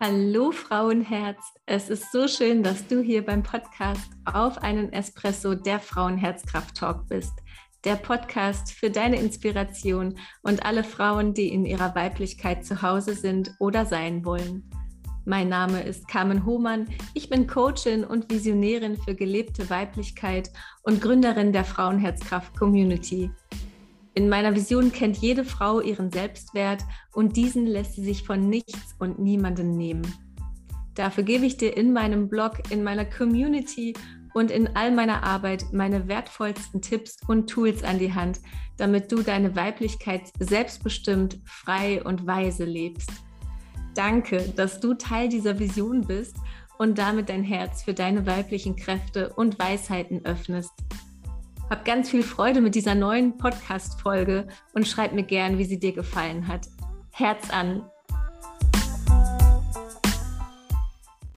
Hallo Frauenherz, es ist so schön, dass du hier beim Podcast auf einen Espresso der Frauenherzkraft Talk bist. Der Podcast für deine Inspiration und alle Frauen, die in ihrer Weiblichkeit zu Hause sind oder sein wollen. Mein Name ist Carmen Hohmann. Ich bin Coachin und Visionärin für gelebte Weiblichkeit und Gründerin der Frauenherzkraft Community. In meiner Vision kennt jede Frau ihren Selbstwert und diesen lässt sie sich von nichts und niemandem nehmen. Dafür gebe ich dir in meinem Blog, in meiner Community und in all meiner Arbeit meine wertvollsten Tipps und Tools an die Hand, damit du deine Weiblichkeit selbstbestimmt, frei und weise lebst. Danke, dass du Teil dieser Vision bist und damit dein Herz für deine weiblichen Kräfte und Weisheiten öffnest. Hab ganz viel Freude mit dieser neuen Podcast-Folge und schreib mir gern, wie sie dir gefallen hat. Herz an!